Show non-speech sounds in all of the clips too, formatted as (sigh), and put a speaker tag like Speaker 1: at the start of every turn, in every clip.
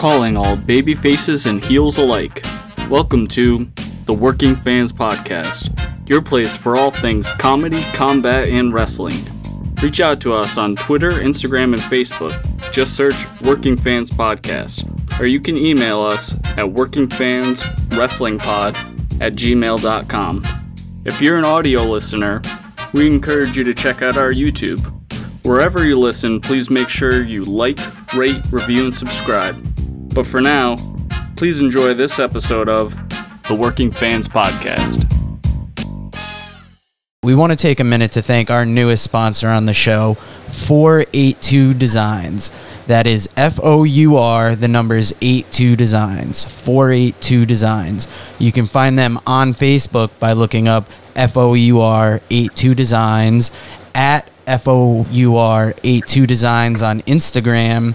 Speaker 1: calling all baby faces and heels alike. Welcome to the Working Fans Podcast, your place for all things comedy, combat, and wrestling. Reach out to us on Twitter, Instagram, and Facebook. Just search Working Fans Podcast. Or you can email us at workingfanswrestlingpod at gmail.com. If you're an audio listener, we encourage you to check out our YouTube. Wherever you listen, please make sure you like, rate, review, and subscribe. But for now, please enjoy this episode of the Working Fans Podcast.
Speaker 2: We want to take a minute to thank our newest sponsor on the show, 482 Designs. That is F O U R, the numbers 82 Designs. 482 Designs. You can find them on Facebook by looking up F O U R 82 Designs, at F O U R 82 Designs on Instagram.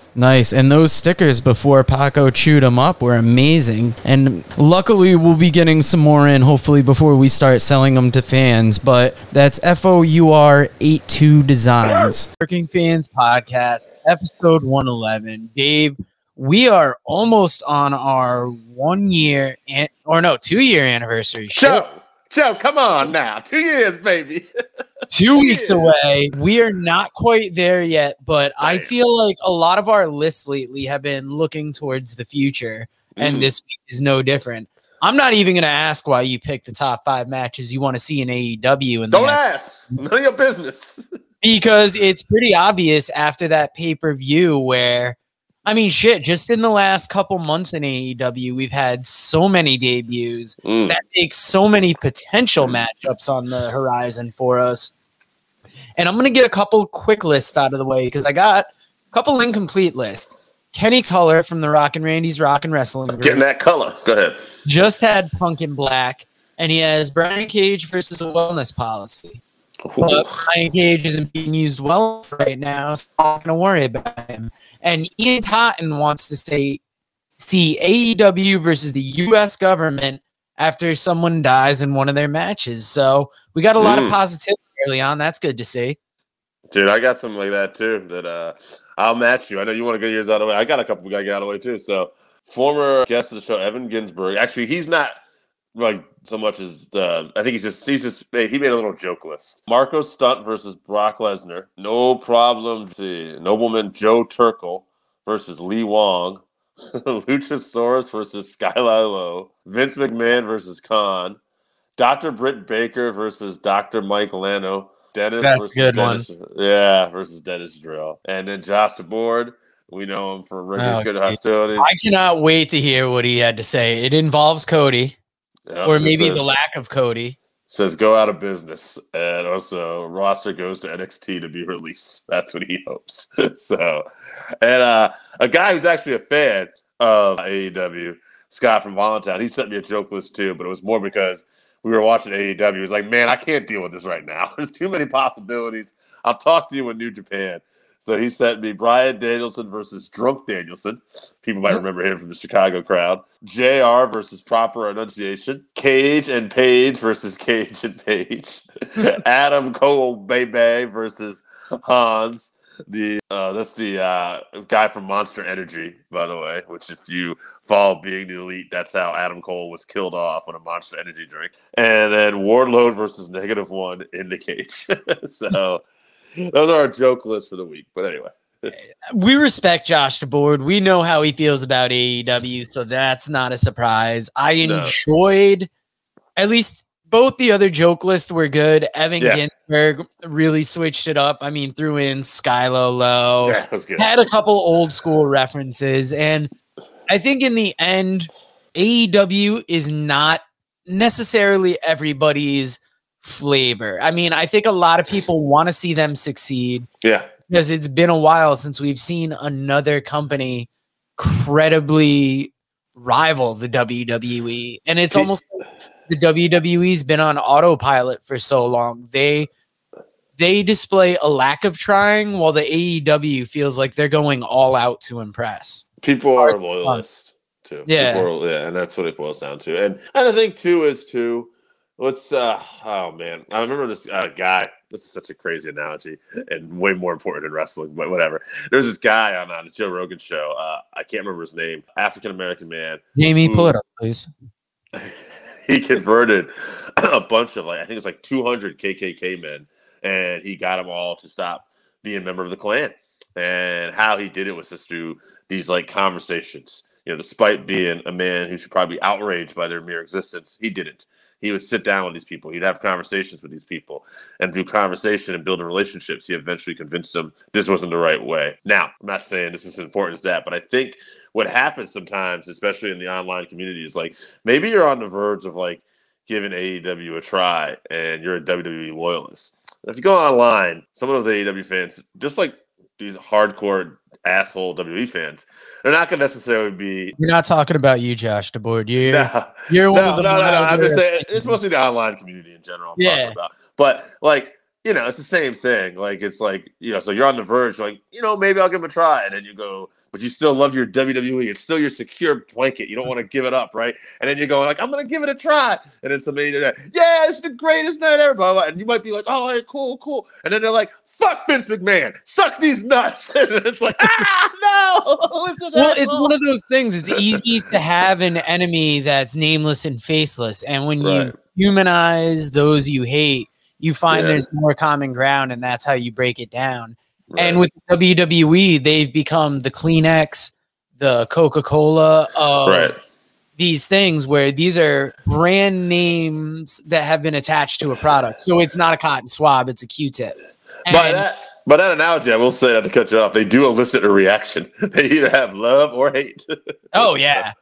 Speaker 2: Nice. And those stickers before Paco chewed them up were amazing. And luckily, we'll be getting some more in hopefully before we start selling them to fans. But that's F O U R 82 Designs. Working Fans Podcast, episode 111. Dave, we are almost on our one year, an- or no, two year anniversary.
Speaker 3: Joe, Joe, come on now. Two years, baby. (laughs)
Speaker 2: two weeks away. We are not quite there yet, but I feel like a lot of our lists lately have been looking towards the future, and
Speaker 3: Mm.
Speaker 2: this week is no different. I'm not even going to ask why you picked the top five matches you want to see in AEW in
Speaker 3: Don't ask. None of your business. (laughs)
Speaker 2: because it's pretty obvious after that pay per view where. I mean, shit, just in the last couple months in AEW, we've had so many debuts
Speaker 3: Mm.
Speaker 2: that makes so many potential matchups on the horizon for us. And I'm going to get a couple quick lists out of the way because I got a couple incomplete lists. Kenny Color from the Rockin' Randy's Rockin' Wrestling Group
Speaker 3: Getting that color. Go ahead.
Speaker 2: just had Punk in Black, and he has Brian Cage versus a wellness policy. But Brian Cage isn't being used well right now, so I'm not going to worry about him. And Ian Totten wants to say, see AEW versus the U.S. government after someone dies in one of their matches. So we got a lot of
Speaker 3: Mm.
Speaker 2: positivity early on. That's good to see.
Speaker 3: Dude, I got something like that too. That uh I'll match you. I know you want to get yours out of the way. I got a couple we got to get out of the way too. So former guest of the show, Evan Ginsburg. Actually, he's not like so much as the I think he's just he's just he made a little joke list. Marko Stunt versus Brock Lesnar. No problem. Let's. Nobleman Joe Turkel versus Lee Wong. (laughs) Luchasaurus versus Skylar Low. Vince McMahon versus Khan. Dr. Britt Baker versus Dr. Mike Lano. Dennis
Speaker 2: That's
Speaker 3: versus
Speaker 2: good one.
Speaker 3: Dennis. Yeah, versus Dennis Drill. And then Josh DeBoard. We know him for Rick's
Speaker 2: Oh,
Speaker 3: Good
Speaker 2: geez.
Speaker 3: Hostilities.
Speaker 2: I cannot wait to hear what he had to say. It involves Cody,
Speaker 3: Yeah,
Speaker 2: or maybe
Speaker 3: says,
Speaker 2: the lack of Cody.
Speaker 3: says go out of business. And also roster goes to NXT to be released. (laughs) That's what he hopes. (laughs) so and uh a guy who's actually a fan of AEW, Scott from Voluntown, he sent me a joke list too, but it was more because we were watching AEW. He was like, Man, I can't deal with this right now. (laughs) There's too many possibilities. I'll talk to you in New Japan. So he sent me Bryan Danielson versus Drunk Danielson. People might remember him from the Chicago crowd. JR versus Proper Enunciation. Cage and Page versus (laughs) Cage and Page. (laughs) Adam Cole Bebe versus Hans. The uh, that's the uh, guy from Monster Energy, by the way. Which, if you follow Being the Elite, that's how Adam Cole was killed off on a Monster Energy drink. And then Wardlow versus Negative One in the cage. (laughs) so those are our joke lists for the week. But anyway, (laughs)
Speaker 2: we respect Josh DeBoard. We know how he feels about AEW, so that's not a surprise. I
Speaker 3: No.
Speaker 2: enjoyed at least both the other joke lists were good. Evan
Speaker 3: Yeah.
Speaker 2: Ginsberg really switched it up. I mean, threw in Skylo Low,
Speaker 3: yeah, that was good.
Speaker 2: had a couple old school references, and I think in the end, AEW is not necessarily everybody's flavor. I mean, I think a lot of people want to see them succeed
Speaker 3: Yeah,
Speaker 2: because it's been a while since we've seen another company credibly rival the WWE. And it's
Speaker 3: See-
Speaker 2: almost the WWE's been on autopilot for so long. They they display a lack of trying while the AEW feels like they're going all out to impress.
Speaker 3: People are loyalists too.
Speaker 2: Yeah.
Speaker 3: Are- yeah, and that's what it boils down to. And and I think too is too. Let's uh oh man, I remember this uh, guy. This is such a crazy analogy and way more important in wrestling, but whatever. There's this guy on uh, the Joe Rogan show. Uh, I can't remember his name. African American man.
Speaker 2: Jamie,
Speaker 3: pull it
Speaker 2: up, please. (laughs)
Speaker 3: he converted a bunch of like I think it's like 200 KKK men, and he got them all to stop being a member of the Klan. And how he did it was just through these like conversations. You know, despite being a man who should probably be outraged by their mere existence, he didn't. He would sit down with these people. He'd have conversations with these people, and through conversation and building relationships, he eventually convinced them this wasn't the right way. Now, I'm not saying this is as important as that, but I think what happens sometimes, especially in the online community, is like maybe you're on the verge of like giving AEW a try and you're a WWE loyalist. If you go online, some of those AEW fans, just like these hardcore asshole WWE fans, they're not going to necessarily be.
Speaker 2: We're not talking about you, Josh DeBoard. You're
Speaker 3: No,
Speaker 2: you're
Speaker 3: no,
Speaker 2: one
Speaker 3: no,
Speaker 2: of the
Speaker 3: no, no. I'm just saying it's mostly the online community in general. I'm
Speaker 2: Yeah.
Speaker 3: talking about. But like, you know, it's the same thing. Like, it's like, you know, so you're on the verge, like, you know, maybe I'll give him a try. And then you go, but you still love your WWE. It's still your secure blanket. You don't want to give it up, right? And then you're going, like, I'm going to give it a try. And then somebody, did that, yeah, it's the greatest night ever. Blah, blah, blah. And you might be like, oh, all right, cool, cool. And then they're like, fuck Vince McMahon. Suck these nuts. (laughs) And it's like, (laughs) ah, no. It's (laughs) this
Speaker 2: Well, it's one of those things. It's easy to have an enemy that's nameless and faceless, and when you humanize those you hate, you find
Speaker 3: Yeah.
Speaker 2: there's more common ground, and that's how you break it down. And with WWE, they've become the Kleenex, the Coca Cola of um,
Speaker 3: right.
Speaker 2: these things, where these are brand names that have been attached to a product. So it's not a cotton swab; it's a Q-tip.
Speaker 3: By
Speaker 2: And-
Speaker 3: that, by that analogy, I will say not to cut you off. They do elicit a reaction. (laughs) They either have love or hate. (laughs)
Speaker 2: Oh yeah.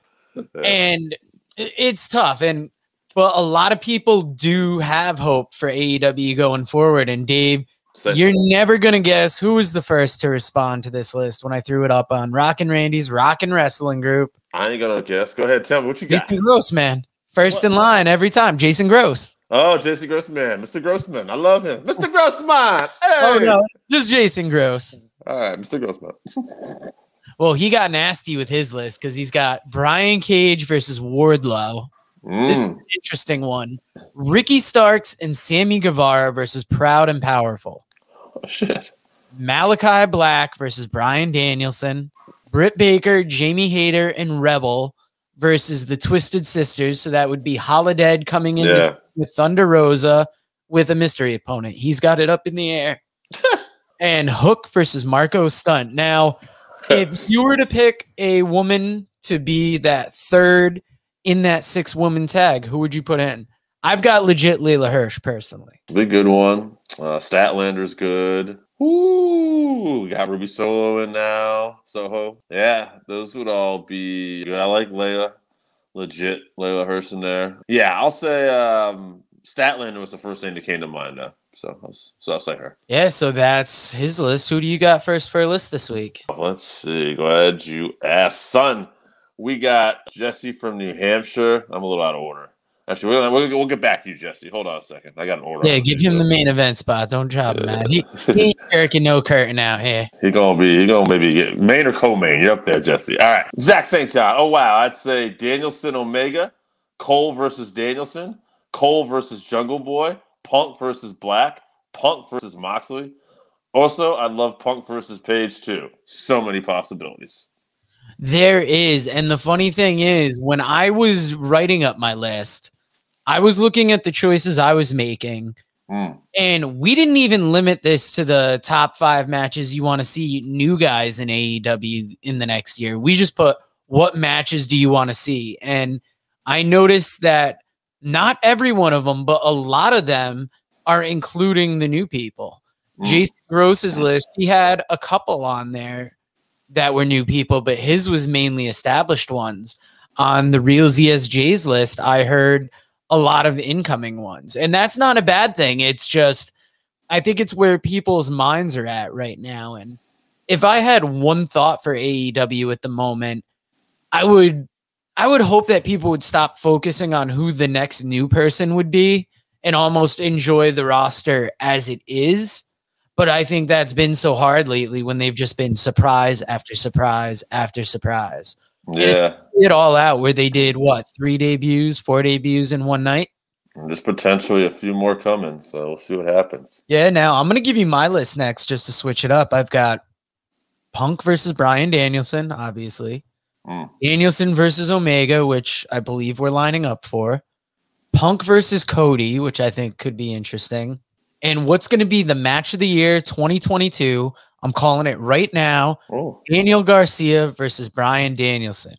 Speaker 2: and it's tough and but a lot of people do have hope for AEW going forward and Dave you're never going to guess who was the first to respond to this list when I threw it up on Rockin' Randy's Rockin' Wrestling Group
Speaker 3: I ain't gonna guess. Go ahead, tell me what you got.
Speaker 2: Jason Gross man first in line every time Jason Gross
Speaker 3: Oh, Jesse Grossman, Mr. Grossman, I love him, Mr. (laughs) Grossman. Hey,
Speaker 2: Oh no just Jason Gross
Speaker 3: all right, Mr. Grossman.
Speaker 2: well he got nasty with his list cuz he's got Brian Cage versus Wardlow This
Speaker 3: Mm,
Speaker 2: interesting one Ricky Starks and Sammy Guevara versus Proud and Powerful
Speaker 3: oh, (laughs) shit.
Speaker 2: Malachi Black versus Bryan Danielson, Britt Baker, Jamie Hayter, and Rebel versus the Twisted Sisters. So that would be Holidead coming in
Speaker 3: Yeah,
Speaker 2: with Thunder Rosa with a mystery opponent. He's got it up in the air. (laughs) and Hook versus Marko Stunt. Now, if you were to pick a woman to be that third in that six woman tag, who would you put in? I've got legit Leyla Hirsch personally.
Speaker 3: big good one. Uh, Statlander's good. Ooh, we got Ruby Solo in now. Soho. Yeah, those would all be good. I like Layla. Legit Leyla Hirsch in there. Yeah, I'll say um, Statlander was the first thing that came to mind though. So, so I'll say her.
Speaker 2: Yeah, so that's his list. Who do you got first for a list this week?
Speaker 3: Let's see. Glad you asked, son. We got Jesse from New Hampshire. I'm a little out of order. Actually, we'll, we'll, we'll get back to you, Jesse. Hold on a second. I got an order.
Speaker 2: Yeah, give him the main event spot. Don't drop him out. He, he ain't jerking no curtain out here. (laughs)
Speaker 3: He gonna be. He gonna maybe get main or co-main. You're up there, Jesse. All right, Zach St. John. Oh wow, I'd say Danielson Omega, Cole versus Danielson, Cole versus Jungle Boy, Punk versus Black, Punk versus Moxley. Also, I love Punk versus Page too. So many possibilities.
Speaker 2: There is. And the funny thing is, when I was writing up my list, I was looking at the choices I was making,
Speaker 3: Mm.
Speaker 2: and we didn't even limit this to the top five matches you want to see new guys in AEW in the next year. We just put what matches do you want to see? And I noticed that not every one of them, but a lot of them are including the new people.
Speaker 3: Mm.
Speaker 2: Jason Gross's list, he had a couple on there that were new people, but his was mainly established ones. On the real ZSJ's list, I heard a lot of incoming ones. And that's not a bad thing. It's just I think it's where people's minds are at right now. And if I had one thought for AEW at the moment, I would I would hope that people would stop focusing on who the next new person would be and almost enjoy the roster as it is. But I think that's been so hard lately when they've just been surprise after surprise after surprise.
Speaker 3: Yeah.
Speaker 2: It all out where they did what three debuts, four debuts in one night.
Speaker 3: And There's potentially a few more coming, so we'll see what happens.
Speaker 2: Yeah, now I'm gonna give you my list next just to switch it up. I've got Punk versus Bryan Danielson, obviously.
Speaker 3: Mm.
Speaker 2: Danielson versus Omega, which I believe we're lining up for. Punk versus Cody, which I think could be interesting. And what's going to be the match of the year 2022? I'm calling it right now.
Speaker 3: Oh,
Speaker 2: Daniel Garcia versus Bryan Danielson.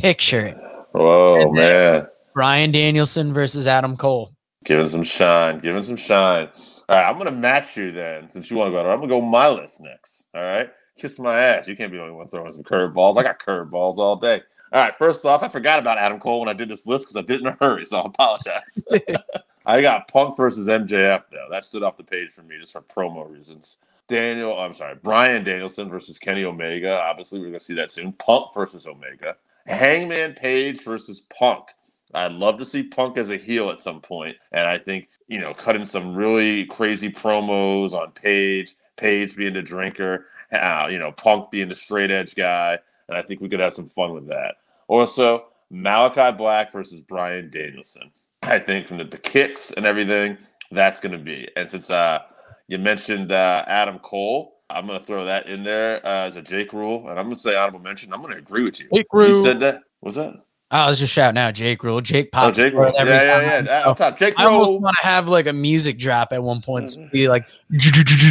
Speaker 2: Picture it.
Speaker 3: whoa,
Speaker 2: Is
Speaker 3: man.
Speaker 2: Bryan Danielson versus Adam Cole.
Speaker 3: Giving some shine, giving some shine. All right, I'm gonna match you then, since you want to go. I'm gonna go my list next. All right, kiss my ass. You can't be the only one throwing some curveballs. I got curveballs all day. All right, first off, I forgot about Adam Cole when I did this list because I did it in a hurry, so I apologize. (laughs) I got Punk versus MJF though. That stood off the page for me just for promo reasons. Daniel, I'm sorry, Bryan Danielson versus Kenny Omega. Obviously, we're gonna see that soon. Punk versus Omega. Hangman Page versus Punk. I'd love to see Punk as a heel at some point, and I think you know, cutting some really crazy promos on Page, Page being the drinker, uh, you know, Punk being the straight edge guy, and I think we could have some fun with that. Also, Malachi Black versus Bryan Danielson. I think from the, the kicks and everything, that's going to be. And since uh, you mentioned uh, Adam Cole, I'm going to throw that in there uh, as a Jake rule, and I'm going to say honorable mention. I'm going to agree with you.
Speaker 2: Jake rule.
Speaker 3: You said that. Was that?
Speaker 2: I was just shouting out Jake Rule. Jake
Speaker 3: Oh,
Speaker 2: pops
Speaker 3: Jake rule.
Speaker 2: every
Speaker 3: Yeah,
Speaker 2: time.
Speaker 3: yeah, yeah.
Speaker 2: Oh,
Speaker 3: Up top, Jake
Speaker 2: I almost
Speaker 3: rule.
Speaker 2: want to have like a music drop at one point.
Speaker 3: Mm-hmm.
Speaker 2: So be like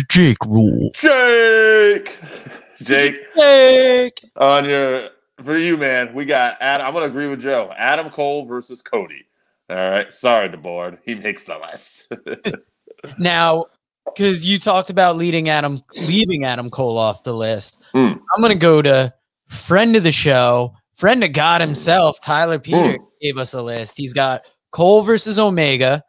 Speaker 2: Jake Rule.
Speaker 3: Jake. (laughs) Jake.
Speaker 2: Jake.
Speaker 3: on your for you, man, we got Adam. I'm gonna agree with Joe. Adam Cole versus Cody. All right. Sorry, DeBoard. He makes the list. (laughs)
Speaker 2: Now, because you talked about leading Adam, leaving Adam Cole off the list,
Speaker 3: Mm.
Speaker 2: I'm gonna go to friend of the show, friend of God himself, Tyler Peter gave us a list. He's got Cole versus Omega,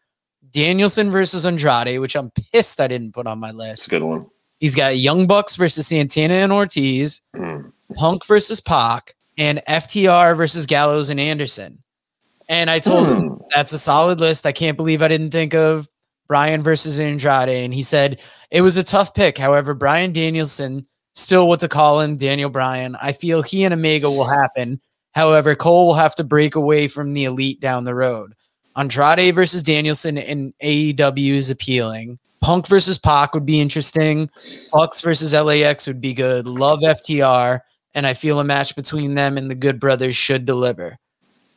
Speaker 2: Danielson versus Andrade, which I'm pissed I didn't put on my list.
Speaker 3: a good one.
Speaker 2: He's got Young Bucks versus Santana and Ortiz,
Speaker 3: Mm.
Speaker 2: Punk versus Pac, and FTR versus Gallows and Anderson. And I told him
Speaker 3: Hmm.
Speaker 2: that's a solid list. I can't believe I didn't think of Bryan versus Andrade. And he said it was a tough pick. However, Bryan Danielson, still what to call him, Daniel Bryan. I feel he and Omega will happen. However, Cole will have to break away from the elite down the road. Andrade versus Danielson in AEW is appealing. Punk versus Pac would be interesting. Bucks versus LAX would be good. Love FTR. And I feel a match between them and the Good Brothers should deliver.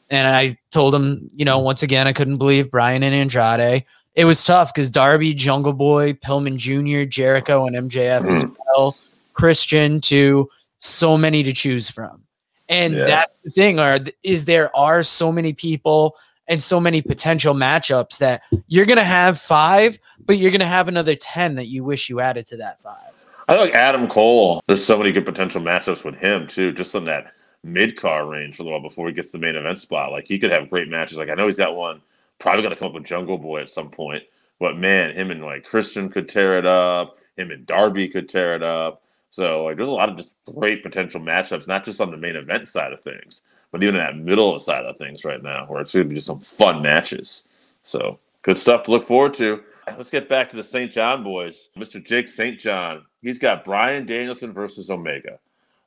Speaker 2: And I told him, you know, once again, I couldn't believe Bryan and Andrade. It was tough because Darby, Jungle Boy, Pillman Jr., Jericho, and MJF as mm-hmm. well. Christian, too. So many to choose from. And
Speaker 3: Yeah.
Speaker 2: that's the thing, are is there are so many people and so many potential matchups that you're gonna have five, but you're gonna have another ten that you wish you added to that five.
Speaker 3: I like Adam Cole. There's so many good potential matchups with him too, just in that mid card range for a little while before he gets the main event spot. Like he could have great matches. Like I know he's got one probably going to come up with Jungle Boy at some point. But man, him and like Christian could tear it up. Him and Darby could tear it up. So like, there's a lot of just great potential matchups, not just on the main event side of things, but even in that middle side of things right now, where it's going to be just some fun matches. So good stuff to look forward to. Let's get back to the St. John boys. Mr. Jake St. John. He's got Bryan Danielson versus Omega,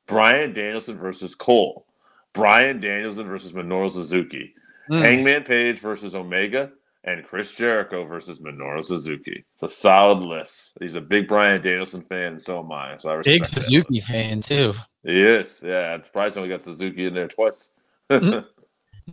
Speaker 3: Bryan Danielson versus Cole, Bryan Danielson versus Minoru Suzuki,
Speaker 2: Mm.
Speaker 3: Hangman Page versus Omega, and Chris Jericho versus Minoru Suzuki. It's a solid list. He's a big Bryan Danielson fan, and so am I. So I respect
Speaker 2: Big Suzuki fan too.
Speaker 3: He is. Yeah, I'm surprised only got Suzuki in there twice.
Speaker 2: Mhm. (laughs)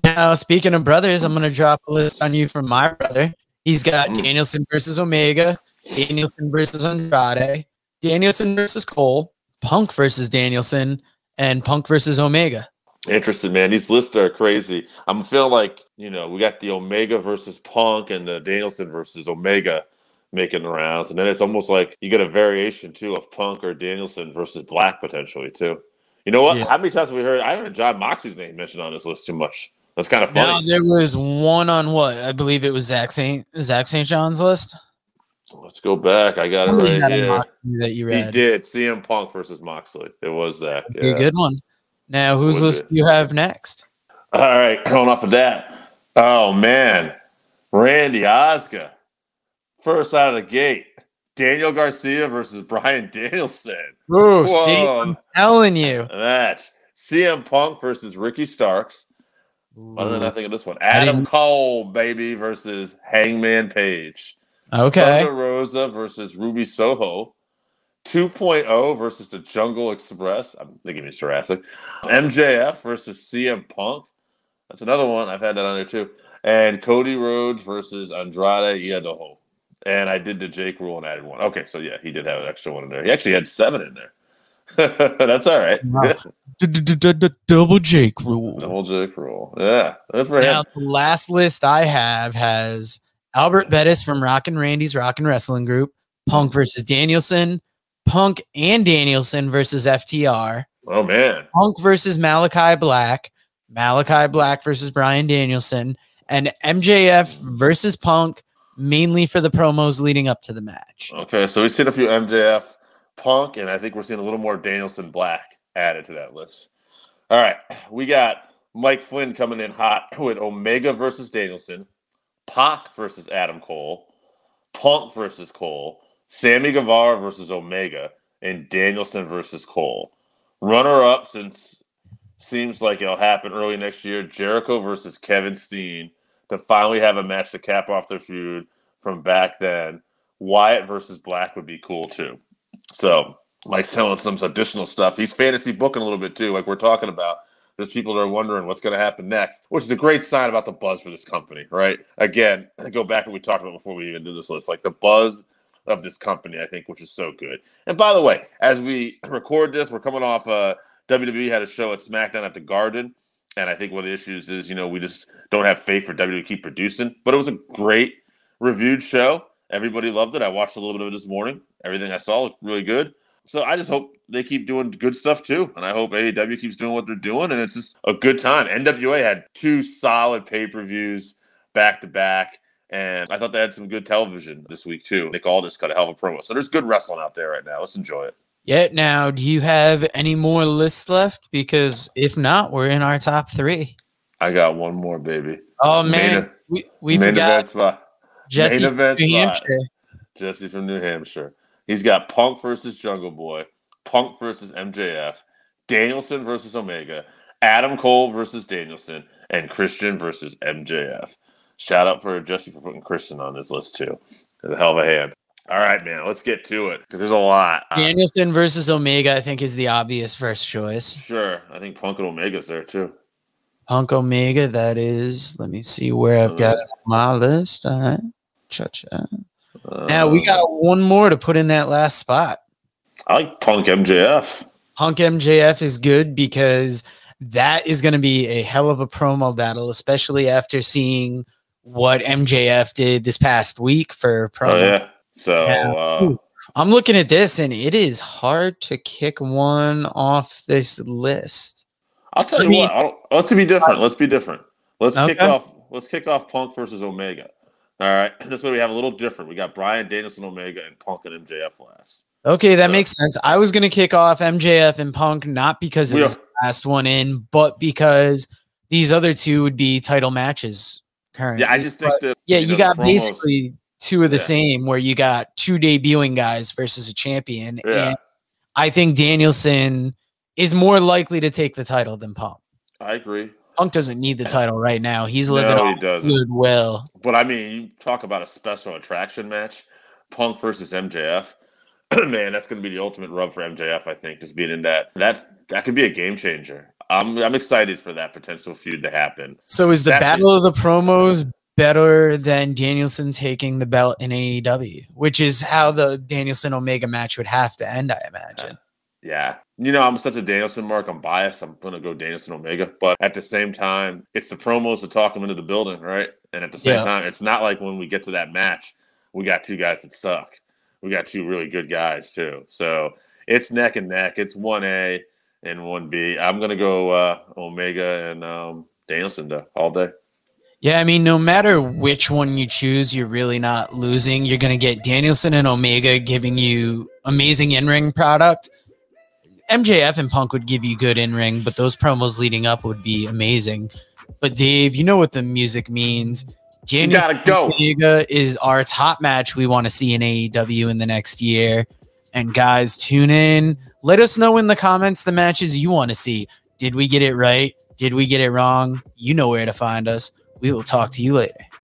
Speaker 2: Now, speaking of brothers, I'm gonna drop a list on you from my brother. He's got
Speaker 3: Mm.
Speaker 2: Danielson versus Omega, Danielson versus Andrade, Danielson versus Cole, Punk versus Danielson, and Punk versus Omega.
Speaker 3: Interesting, man. These lists are crazy. I'm feeling like you know we got the Omega versus Punk and the Danielson versus Omega making the rounds, and then it's almost like you get a variation too of Punk or Danielson versus Black potentially too. You know what?
Speaker 2: Yeah.
Speaker 3: How many times have we heard? I heard Jon Moxley's name mentioned on this list too much. That's kind of
Speaker 2: Now
Speaker 3: funny.
Speaker 2: there was one on what I believe it was Zach Saint Zach St. John's list.
Speaker 3: Let's go back. I got it right here.
Speaker 2: That you read.
Speaker 3: He did CM Punk versus Moxley. It was Zach.
Speaker 2: Be a good one. Now, whose list
Speaker 3: it?
Speaker 2: do you have next?
Speaker 3: All right, going off of that. Oh man, Randy Oscar, first out of the gate. Daniel Garcia versus Bryan Danielson.
Speaker 2: Ooh, see, I'm telling you.
Speaker 3: Match. CM Punk versus Ricky Starks.
Speaker 2: Ooh.
Speaker 3: I think of this one. Adam Cole, baby, versus Hangman Page.
Speaker 2: Okay.
Speaker 3: Thunder Rosa versus Ruby Soho. 2.0 versus the Jungle Express. I'm thinking he's Jurassic. MJF versus CM Punk. That's another one. I've had that on there too. And Cody Rhodes versus Andrade El Idolo. And I did the Jake rule and added one. Okay, so yeah, he did have an extra one in there. He actually had seven in there. (laughs) That's all right.
Speaker 2: Double Jake rule.
Speaker 3: the whole Jake rule. Yeah, that's for him.
Speaker 2: Now, the last list I have has Albert Bettis from Rockin' Randy's Rockin' Wrestling Group, Punk versus Danielson, Punk and Danielson versus FTR,
Speaker 3: Oh man.
Speaker 2: Punk versus Malachi Black, Malachi Black versus Bryan Danielson, and MJF versus Punk, mainly for the promos leading up to the match.
Speaker 3: Okay, so we've seen a few MJF, Punk, and I think we're seeing a little more Danielson Black added to that list. All right, we got Mike Flynn coming in hot with Omega versus Danielson, Pac versus Adam Cole, Punk versus Cole, Sammy Guevara versus Omega, and Danielson versus Cole. Runner up, since seems like it'll happen early next year, Jericho versus Kevin Steen to finally have a match to cap off their feud from back then. Wyatt versus Black would be cool too. So Mike's telling some additional stuff. He's fantasy booking a little bit too, like we're talking about. There's people that are wondering what's going to happen next, which is a great sign about the buzz for this company, right? Again, I go back to what we talked about before we even did this list, like the buzz of this company, I think, which is so good. And by the way, as we (clears throat) record this, we're coming off uh, WWE had a show at SmackDown at the Garden. And I think one of the issues is, you know, we just don't have faith for WWE to keep producing. But it was a great reviewed show. Everybody loved it. I watched a little bit of it this morning. Everything I saw looked really good. So I just hope they keep doing good stuff too. And I hope AEW keeps doing what they're doing. And it's just a good time. NWA had two solid pay per views back to back. And I thought they had some good television this week too. Nick Aldis cut a hell of a promo. So there's good wrestling out there right now. Let's enjoy it.
Speaker 2: Yeah, now, do you have any more lists left? Because if not, we're in our top three.
Speaker 3: I got one more, baby.
Speaker 2: Oh, man.
Speaker 3: e-
Speaker 2: we we
Speaker 3: Main
Speaker 2: forgot
Speaker 3: spot.
Speaker 2: Jesse
Speaker 3: main
Speaker 2: from New. Hampshire.
Speaker 3: Jesse from New Hampshire. He's got Punk versus Jungle Boy, Punk versus MJF, Danielson versus Omega, Adam Cole versus Danielson, and Christian versus MJF. Shout out for Jesse for putting Christian on this list too. It's a hell of a hand. All right, man, let's get to it because there's a lot. Uh,
Speaker 2: Danielson versus Omega, I think, is the obvious first choice.
Speaker 3: sure, I think Punk and Omega's there too.
Speaker 2: Punk Omega, that is. Let me see where I've got my list. All right. Cha-cha. Now we
Speaker 3: Um,
Speaker 2: got one more to put in that last spot.
Speaker 3: I like Punk MJF.
Speaker 2: Punk MJF is good because that is going to be a hell of a promo battle, especially after seeing what MJF did this past week for promo.
Speaker 3: Oh yeah. So
Speaker 2: Yeah.
Speaker 3: uh,
Speaker 2: I'm looking at this and it is hard to kick one off this list.
Speaker 3: I'll tell
Speaker 2: I
Speaker 3: you
Speaker 2: mean-
Speaker 3: what. I'll, let's be different. Let's be different. Let's kick off. Let's kick off Punk versus Omega. All right. (laughs) This way we have a little different. We got Bryan Danielson, Omega, and Punk and MJF last.
Speaker 2: Okay, that
Speaker 3: So-
Speaker 2: makes sense. I was going to kick off MJF and Punk not because it was the last one in, but because these other two would be title matches currently.
Speaker 3: Yeah, I just think that
Speaker 2: yeah,
Speaker 3: you
Speaker 2: you
Speaker 3: know,
Speaker 2: got
Speaker 3: promos-
Speaker 2: basically two of the
Speaker 3: Yeah.
Speaker 2: same where you got two debuting guys versus a champion.
Speaker 3: Yeah.
Speaker 2: And I think Danielson is more likely to take the title than Punk.
Speaker 3: I agree.
Speaker 2: Punk doesn't need the title right now. He's living
Speaker 3: No, he
Speaker 2: on
Speaker 3: doesn't.
Speaker 2: goodwill.
Speaker 3: But I mean, you talk about a special attraction match, Punk versus MJF. (clears throat) Man, that's going to be the ultimate rub for MJF. I think just being in that. That's that could be a game changer. I'm I'm excited for that potential feud to happen.
Speaker 2: So is the
Speaker 3: That-
Speaker 2: battle of the promos better than Danielson taking the belt in AEW, which is how the Danielson Omega match would have to end, I imagine.
Speaker 3: Uh, yeah. You know, I'm such a Danielson mark. I'm biased. I'm going to go Danielson Omega. But at the same time, it's the promos to talk him into the building, right? And at the same
Speaker 2: Yeah.
Speaker 3: time, it's not like when we get to that match, we got two guys that suck. We got two really good guys, too. So it's neck and neck. It's 1A and 1B. I'm going to go uh, Omega and um, Danielson though, all day.
Speaker 2: Yeah, I mean, no matter which one you choose, you're really not losing. You're going to get Danielson and Omega giving you amazing in ring product. MJF and Punk would give you good in ring, but those promos leading up would be amazing. But Dave, you know what the music means.
Speaker 3: You gotta go.
Speaker 2: Omega is our top match we want to see in AEW in the next year. And guys, tune in. Let us know in the comments the matches you want to see. Did we get it right? Did we get it wrong? You know where to find us. We will talk to you later.